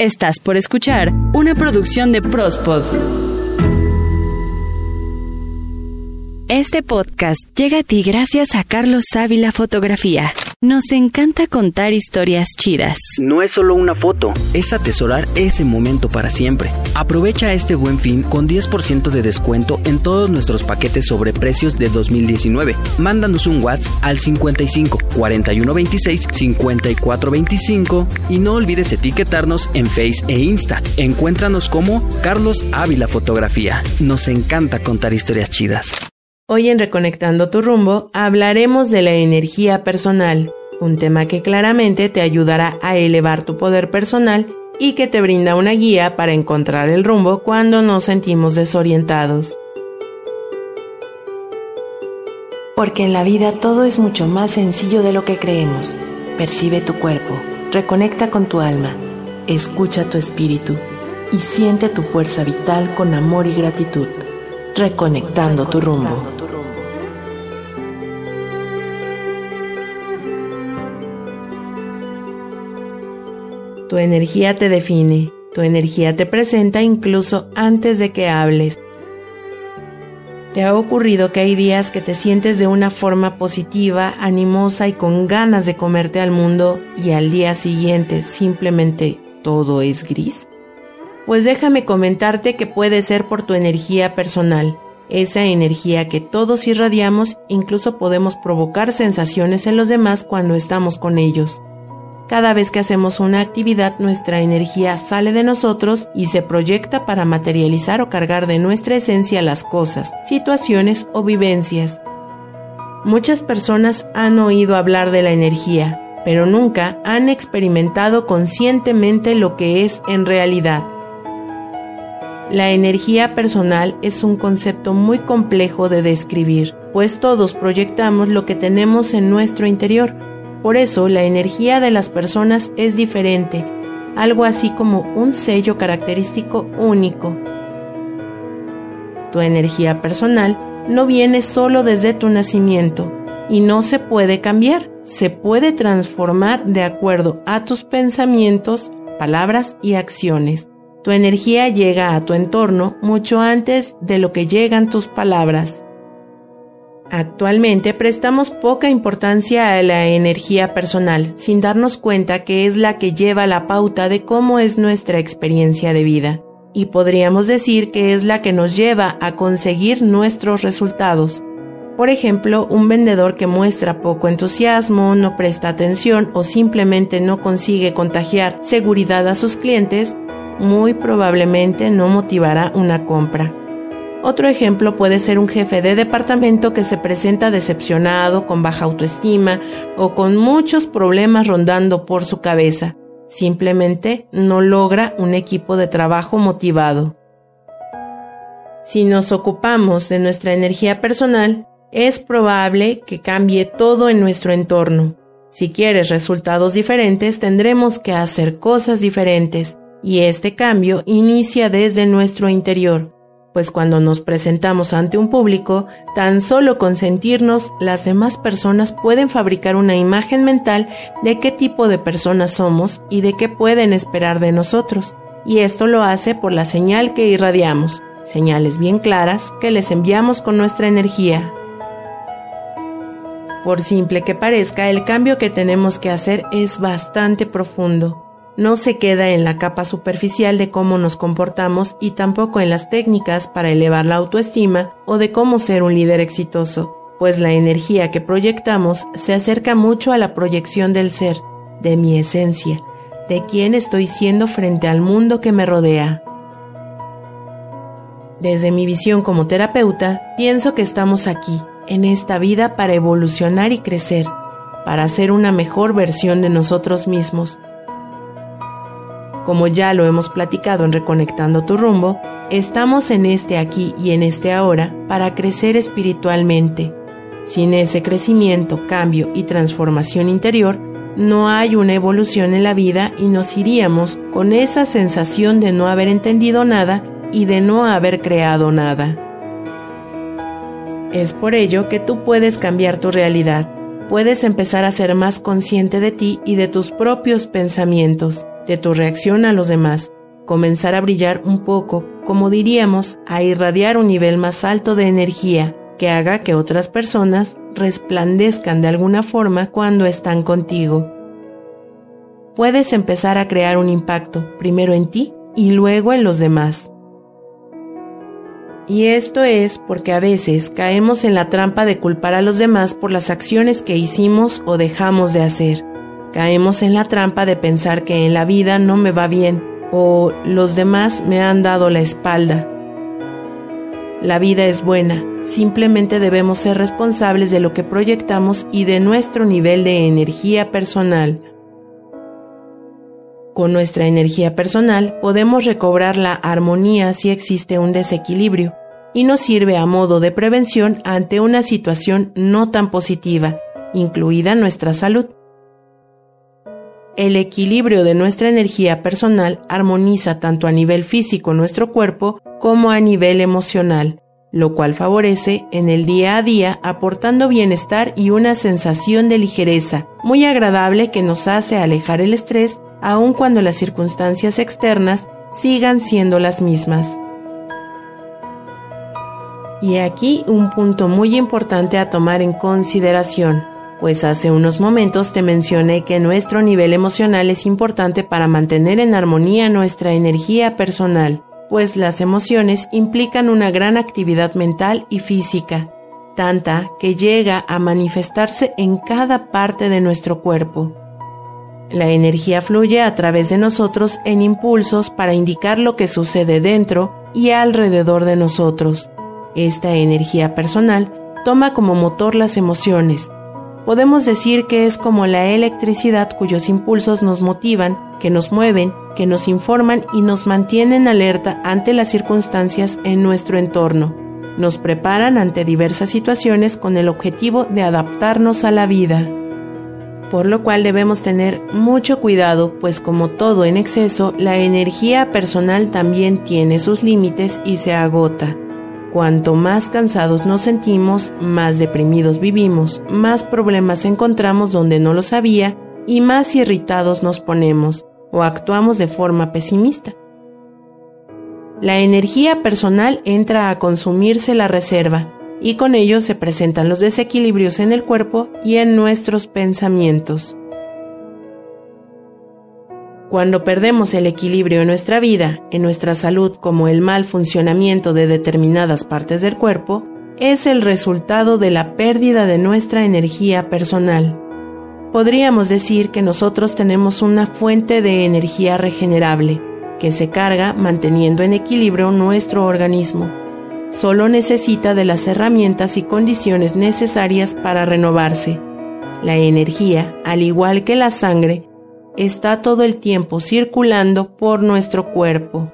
Estás por escuchar una producción de Prospod. Este podcast llega a ti gracias a Carlos Ávila Fotografía. Nos encanta contar historias chidas. No es solo una foto, es atesorar ese momento para siempre. Aprovecha este buen fin con 10% de descuento en todos nuestros paquetes sobre precios de 2019. Mándanos un WhatsApp al 55 41 26 54 25 y no olvides etiquetarnos en Face e Insta. Encuéntranos como Carlos Ávila Fotografía. Nos encanta contar historias chidas. Hoy en Reconectando tu rumbo hablaremos de la energía personal, un tema que claramente te ayudará a elevar tu poder personal y que te brinda una guía para encontrar el rumbo cuando nos sentimos desorientados. Porque en la vida todo es mucho más sencillo de lo que creemos. Percibe tu cuerpo, reconecta con tu alma, escucha tu espíritu y siente tu fuerza vital con amor y gratitud, reconectando tu rumbo. Tu energía te define, tu energía te presenta incluso antes de que hables. ¿Te ha ocurrido que hay días que te sientes de una forma positiva, animosa y con ganas de comerte al mundo y al día siguiente simplemente todo es gris? Pues déjame comentarte que puede ser por tu energía personal, esa energía que todos irradiamos, incluso podemos provocar sensaciones en los demás cuando estamos con ellos. Cada vez que hacemos una actividad, nuestra energía sale de nosotros y se proyecta para materializar o cargar de nuestra esencia las cosas, situaciones o vivencias. Muchas personas han oído hablar de la energía, pero nunca han experimentado conscientemente lo que es en realidad. La energía personal es un concepto muy complejo de describir, pues todos proyectamos lo que tenemos en nuestro interior, por eso la energía de las personas es diferente, algo así como un sello característico único. Tu energía personal no viene solo desde tu nacimiento y no se puede cambiar, se puede transformar de acuerdo a tus pensamientos, palabras y acciones. Tu energía llega a tu entorno mucho antes de lo que llegan tus palabras. Actualmente prestamos poca importancia a la energía personal, sin darnos cuenta que es la que lleva la pauta de cómo es nuestra experiencia de vida, y podríamos decir que es la que nos lleva a conseguir nuestros resultados. Por ejemplo, un vendedor que muestra poco entusiasmo, no presta atención o simplemente no consigue contagiar seguridad a sus clientes, muy probablemente no motivará una compra. Otro ejemplo puede ser un jefe de departamento que se presenta decepcionado, con baja autoestima o con muchos problemas rondando por su cabeza. Simplemente no logra un equipo de trabajo motivado. Si nos ocupamos de nuestra energía personal, es probable que cambie todo en nuestro entorno. Si quieres resultados diferentes, tendremos que hacer cosas diferentes, y este cambio inicia desde nuestro interior pues cuando nos presentamos ante un público, tan solo con sentirnos, las demás personas pueden fabricar una imagen mental de qué tipo de personas somos y de qué pueden esperar de nosotros. Y esto lo hace por la señal que irradiamos, señales bien claras que les enviamos con nuestra energía. Por simple que parezca, el cambio que tenemos que hacer es bastante profundo no se queda en la capa superficial de cómo nos comportamos y tampoco en las técnicas para elevar la autoestima o de cómo ser un líder exitoso, pues la energía que proyectamos se acerca mucho a la proyección del ser, de mi esencia, de quién estoy siendo frente al mundo que me rodea. Desde mi visión como terapeuta, pienso que estamos aquí, en esta vida, para evolucionar y crecer, para ser una mejor versión de nosotros mismos, como ya lo hemos platicado en Reconectando tu rumbo, estamos en este aquí y en este ahora para crecer espiritualmente. Sin ese crecimiento, cambio y transformación interior, no hay una evolución en la vida y nos iríamos con esa sensación de no haber entendido nada y de no haber creado nada. Es por ello que tú puedes cambiar tu realidad, puedes empezar a ser más consciente de ti y de tus propios pensamientos, de tu reacción a los demás, comenzar a brillar un poco, como diríamos, a irradiar un nivel más alto de energía que haga que otras personas resplandezcan de alguna forma cuando están contigo. Puedes empezar a crear un impacto, primero en ti y luego en los demás. Y esto es porque a veces caemos en la trampa de culpar a los demás por las acciones que hicimos o dejamos de hacer. Caemos en la trampa de pensar que en la vida no me va bien o los demás me han dado la espalda. La vida es buena, simplemente debemos ser responsables de lo que proyectamos y de nuestro nivel de energía personal. Con nuestra energía personal podemos recobrar la armonía si existe un desequilibrio y nos sirve a modo de prevención ante una situación no tan positiva, incluida nuestra salud. El equilibrio de nuestra energía personal armoniza tanto a nivel físico nuestro cuerpo como a nivel emocional, lo cual favorece en el día a día aportando bienestar y una sensación de ligereza muy agradable que nos hace alejar el estrés aun cuando las circunstancias externas sigan siendo las mismas. Y aquí un punto muy importante a tomar en consideración, pues hace unos momentos te mencioné que nuestro nivel emocional es importante para mantener en armonía nuestra energía personal, pues las emociones implican una gran actividad mental y física, tanta que llega a manifestarse en cada parte de nuestro cuerpo. La energía fluye a través de nosotros en impulsos para indicar lo que sucede dentro y alrededor de nosotros. Esta energía personal toma como motor las emociones. Podemos decir que es como la electricidad cuyos impulsos nos motivan, que nos mueven, que nos informan y nos mantienen alerta ante las circunstancias en nuestro entorno. Nos preparan ante diversas situaciones con el objetivo de adaptarnos a la vida por lo cual debemos tener mucho cuidado, pues como todo en exceso, la energía personal también tiene sus límites y se agota. Cuanto más cansados nos sentimos, más deprimidos vivimos, más problemas encontramos donde no los había y más irritados nos ponemos o actuamos de forma pesimista. La energía personal entra a consumirse la reserva, y con ello se presentan los desequilibrios en el cuerpo y en nuestros pensamientos. Cuando perdemos el equilibrio en nuestra vida, en nuestra salud, como el mal funcionamiento de determinadas partes del cuerpo, es el resultado de la pérdida de nuestra energía personal. Podríamos decir que nosotros tenemos una fuente de energía regenerable, que se carga manteniendo en equilibrio nuestro organismo solo necesita de las herramientas y condiciones necesarias para renovarse. La energía, al igual que la sangre, está todo el tiempo circulando por nuestro cuerpo.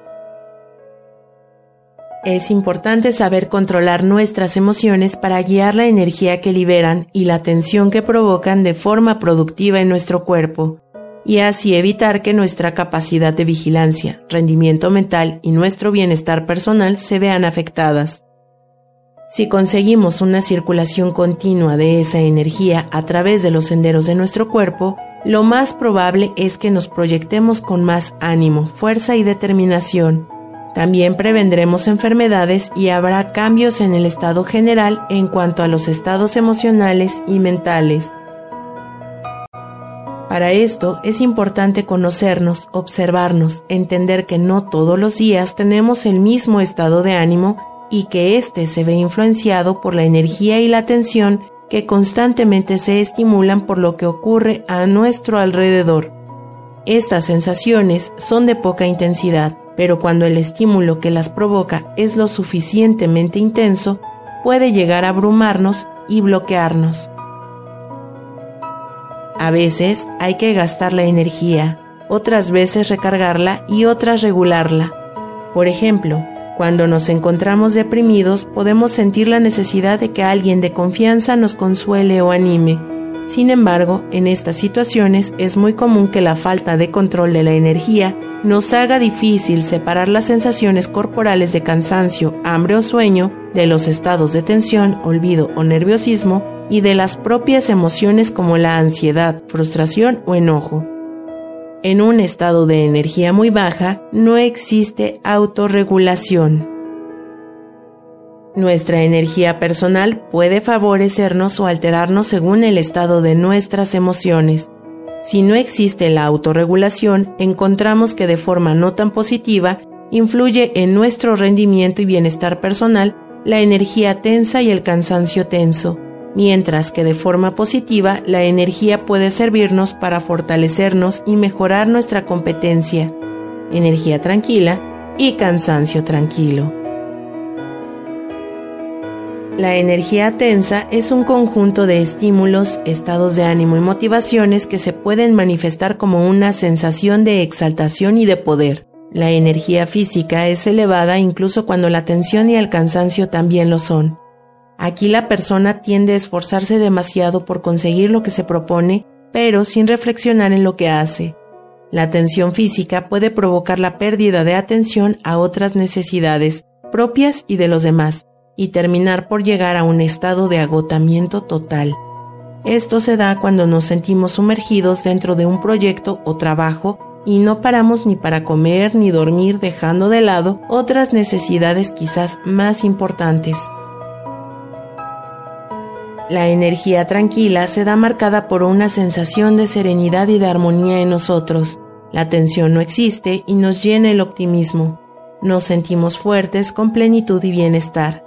Es importante saber controlar nuestras emociones para guiar la energía que liberan y la tensión que provocan de forma productiva en nuestro cuerpo, y así evitar que nuestra capacidad de vigilancia, rendimiento mental y nuestro bienestar personal se vean afectadas. Si conseguimos una circulación continua de esa energía a través de los senderos de nuestro cuerpo, lo más probable es que nos proyectemos con más ánimo, fuerza y determinación. También prevendremos enfermedades y habrá cambios en el estado general en cuanto a los estados emocionales y mentales. Para esto es importante conocernos, observarnos, entender que no todos los días tenemos el mismo estado de ánimo y que éste se ve influenciado por la energía y la tensión que constantemente se estimulan por lo que ocurre a nuestro alrededor. Estas sensaciones son de poca intensidad, pero cuando el estímulo que las provoca es lo suficientemente intenso, puede llegar a abrumarnos y bloquearnos. A veces hay que gastar la energía, otras veces recargarla y otras regularla. Por ejemplo, cuando nos encontramos deprimidos podemos sentir la necesidad de que alguien de confianza nos consuele o anime. Sin embargo, en estas situaciones es muy común que la falta de control de la energía nos haga difícil separar las sensaciones corporales de cansancio, hambre o sueño de los estados de tensión, olvido o nerviosismo y de las propias emociones como la ansiedad, frustración o enojo. En un estado de energía muy baja no existe autorregulación. Nuestra energía personal puede favorecernos o alterarnos según el estado de nuestras emociones. Si no existe la autorregulación, encontramos que de forma no tan positiva influye en nuestro rendimiento y bienestar personal la energía tensa y el cansancio tenso, mientras que de forma positiva la energía puede servirnos para fortalecernos y mejorar nuestra competencia, energía tranquila y cansancio tranquilo. La energía tensa es un conjunto de estímulos, estados de ánimo y motivaciones que se pueden manifestar como una sensación de exaltación y de poder. La energía física es elevada incluso cuando la tensión y el cansancio también lo son. Aquí la persona tiende a esforzarse demasiado por conseguir lo que se propone, pero sin reflexionar en lo que hace. La tensión física puede provocar la pérdida de atención a otras necesidades propias y de los demás, y terminar por llegar a un estado de agotamiento total. Esto se da cuando nos sentimos sumergidos dentro de un proyecto o trabajo y no paramos ni para comer ni dormir dejando de lado otras necesidades quizás más importantes. La energía tranquila se da marcada por una sensación de serenidad y de armonía en nosotros. La tensión no existe y nos llena el optimismo. Nos sentimos fuertes con plenitud y bienestar.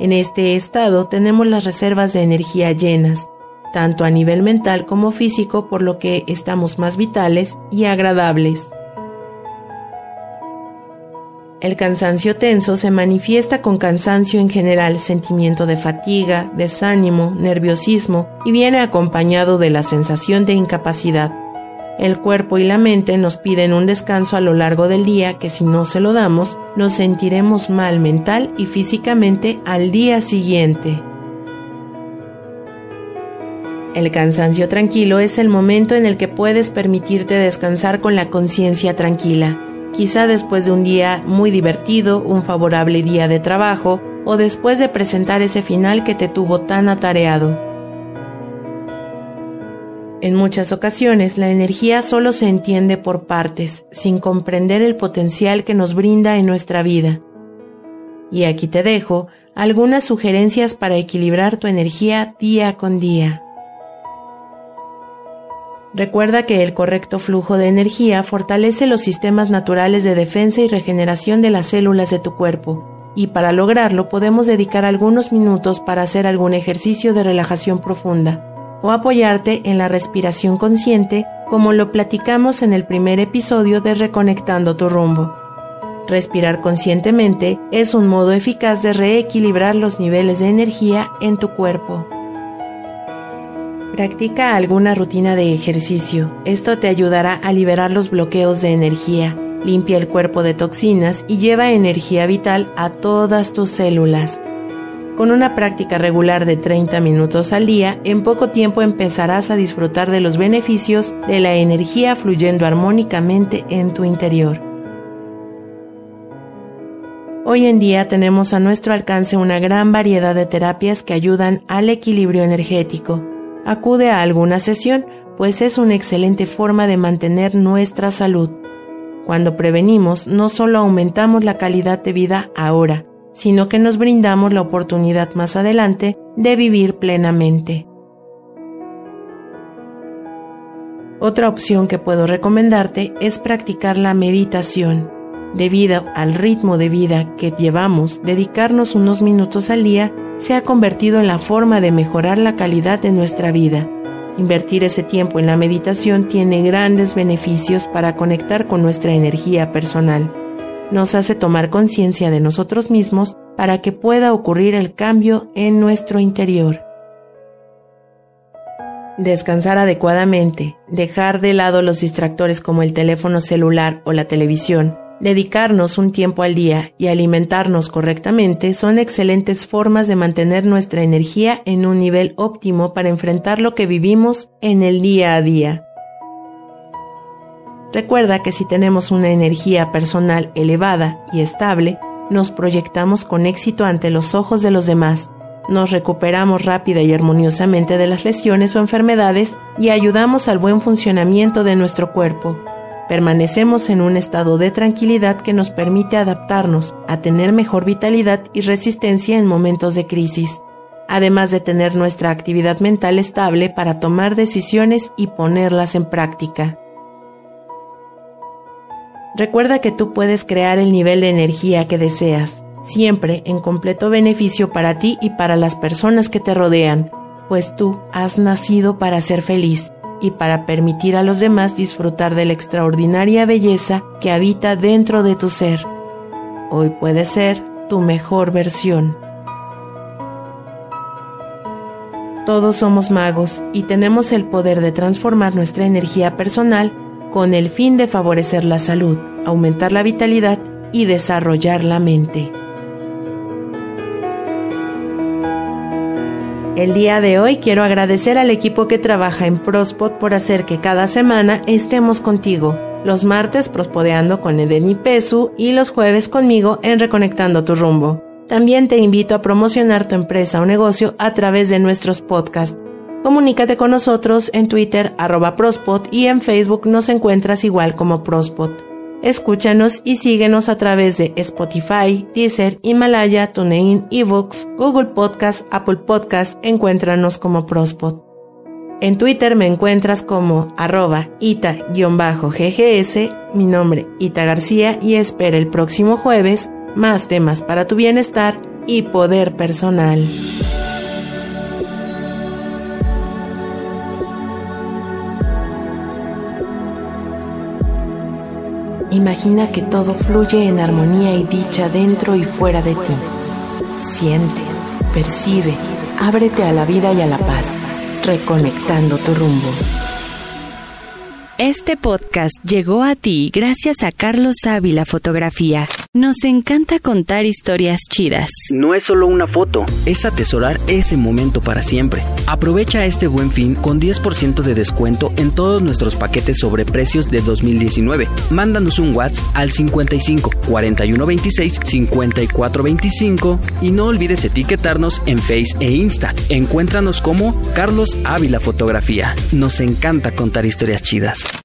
En este estado tenemos las reservas de energía llenas, tanto a nivel mental como físico, por lo que estamos más vitales y agradables. El cansancio tenso se manifiesta con cansancio en general, sentimiento de fatiga, desánimo, nerviosismo y viene acompañado de la sensación de incapacidad. El cuerpo y la mente nos piden un descanso a lo largo del día que si no se lo damos, nos sentiremos mal mental y físicamente al día siguiente. El cansancio tranquilo es el momento en el que puedes permitirte descansar con la conciencia tranquila quizá después de un día muy divertido, un favorable día de trabajo o después de presentar ese final que te tuvo tan atareado. En muchas ocasiones la energía solo se entiende por partes, sin comprender el potencial que nos brinda en nuestra vida. Y aquí te dejo algunas sugerencias para equilibrar tu energía día con día. Recuerda que el correcto flujo de energía fortalece los sistemas naturales de defensa y regeneración de las células de tu cuerpo, y para lograrlo podemos dedicar algunos minutos para hacer algún ejercicio de relajación profunda, o apoyarte en la respiración consciente como lo platicamos en el primer episodio de Reconectando tu rumbo. Respirar conscientemente es un modo eficaz de reequilibrar los niveles de energía en tu cuerpo. Practica alguna rutina de ejercicio. Esto te ayudará a liberar los bloqueos de energía, limpia el cuerpo de toxinas y lleva energía vital a todas tus células. Con una práctica regular de 30 minutos al día, en poco tiempo empezarás a disfrutar de los beneficios de la energía fluyendo armónicamente en tu interior. Hoy en día tenemos a nuestro alcance una gran variedad de terapias que ayudan al equilibrio energético acude a alguna sesión, pues es una excelente forma de mantener nuestra salud. Cuando prevenimos, no solo aumentamos la calidad de vida ahora, sino que nos brindamos la oportunidad más adelante de vivir plenamente. Otra opción que puedo recomendarte es practicar la meditación. Debido al ritmo de vida que llevamos, dedicarnos unos minutos al día se ha convertido en la forma de mejorar la calidad de nuestra vida. Invertir ese tiempo en la meditación tiene grandes beneficios para conectar con nuestra energía personal. Nos hace tomar conciencia de nosotros mismos para que pueda ocurrir el cambio en nuestro interior. Descansar adecuadamente, dejar de lado los distractores como el teléfono celular o la televisión, Dedicarnos un tiempo al día y alimentarnos correctamente son excelentes formas de mantener nuestra energía en un nivel óptimo para enfrentar lo que vivimos en el día a día. Recuerda que si tenemos una energía personal elevada y estable, nos proyectamos con éxito ante los ojos de los demás, nos recuperamos rápida y armoniosamente de las lesiones o enfermedades y ayudamos al buen funcionamiento de nuestro cuerpo. Permanecemos en un estado de tranquilidad que nos permite adaptarnos a tener mejor vitalidad y resistencia en momentos de crisis, además de tener nuestra actividad mental estable para tomar decisiones y ponerlas en práctica. Recuerda que tú puedes crear el nivel de energía que deseas, siempre en completo beneficio para ti y para las personas que te rodean, pues tú has nacido para ser feliz y para permitir a los demás disfrutar de la extraordinaria belleza que habita dentro de tu ser. Hoy puede ser tu mejor versión. Todos somos magos y tenemos el poder de transformar nuestra energía personal con el fin de favorecer la salud, aumentar la vitalidad y desarrollar la mente. El día de hoy quiero agradecer al equipo que trabaja en Prospot por hacer que cada semana estemos contigo. Los martes prospodeando con Eden y Pesu y los jueves conmigo en Reconectando tu rumbo. También te invito a promocionar tu empresa o negocio a través de nuestros podcasts. Comunícate con nosotros en Twitter arroba Prospot y en Facebook nos encuentras igual como Prospot. Escúchanos y síguenos a través de Spotify, Deezer, Himalaya, TuneIn, eBooks, Google Podcast, Apple Podcast, encuéntranos como Prospot. En Twitter me encuentras como arroba ita-ggs, mi nombre Ita García y espera el próximo jueves más temas para tu bienestar y poder personal. Imagina que todo fluye en armonía y dicha dentro y fuera de ti. Siente, percibe, ábrete a la vida y a la paz, reconectando tu rumbo. Este podcast llegó a ti gracias a Carlos Ávila Fotografía. Nos encanta contar historias chidas. No es solo una foto, es atesorar ese momento para siempre. Aprovecha este buen fin con 10% de descuento en todos nuestros paquetes sobre precios de 2019. Mándanos un WhatsApp al 55 41 26 54 25 y no olvides etiquetarnos en Face e Insta. Encuéntranos como Carlos Ávila Fotografía. Nos encanta contar historias chidas.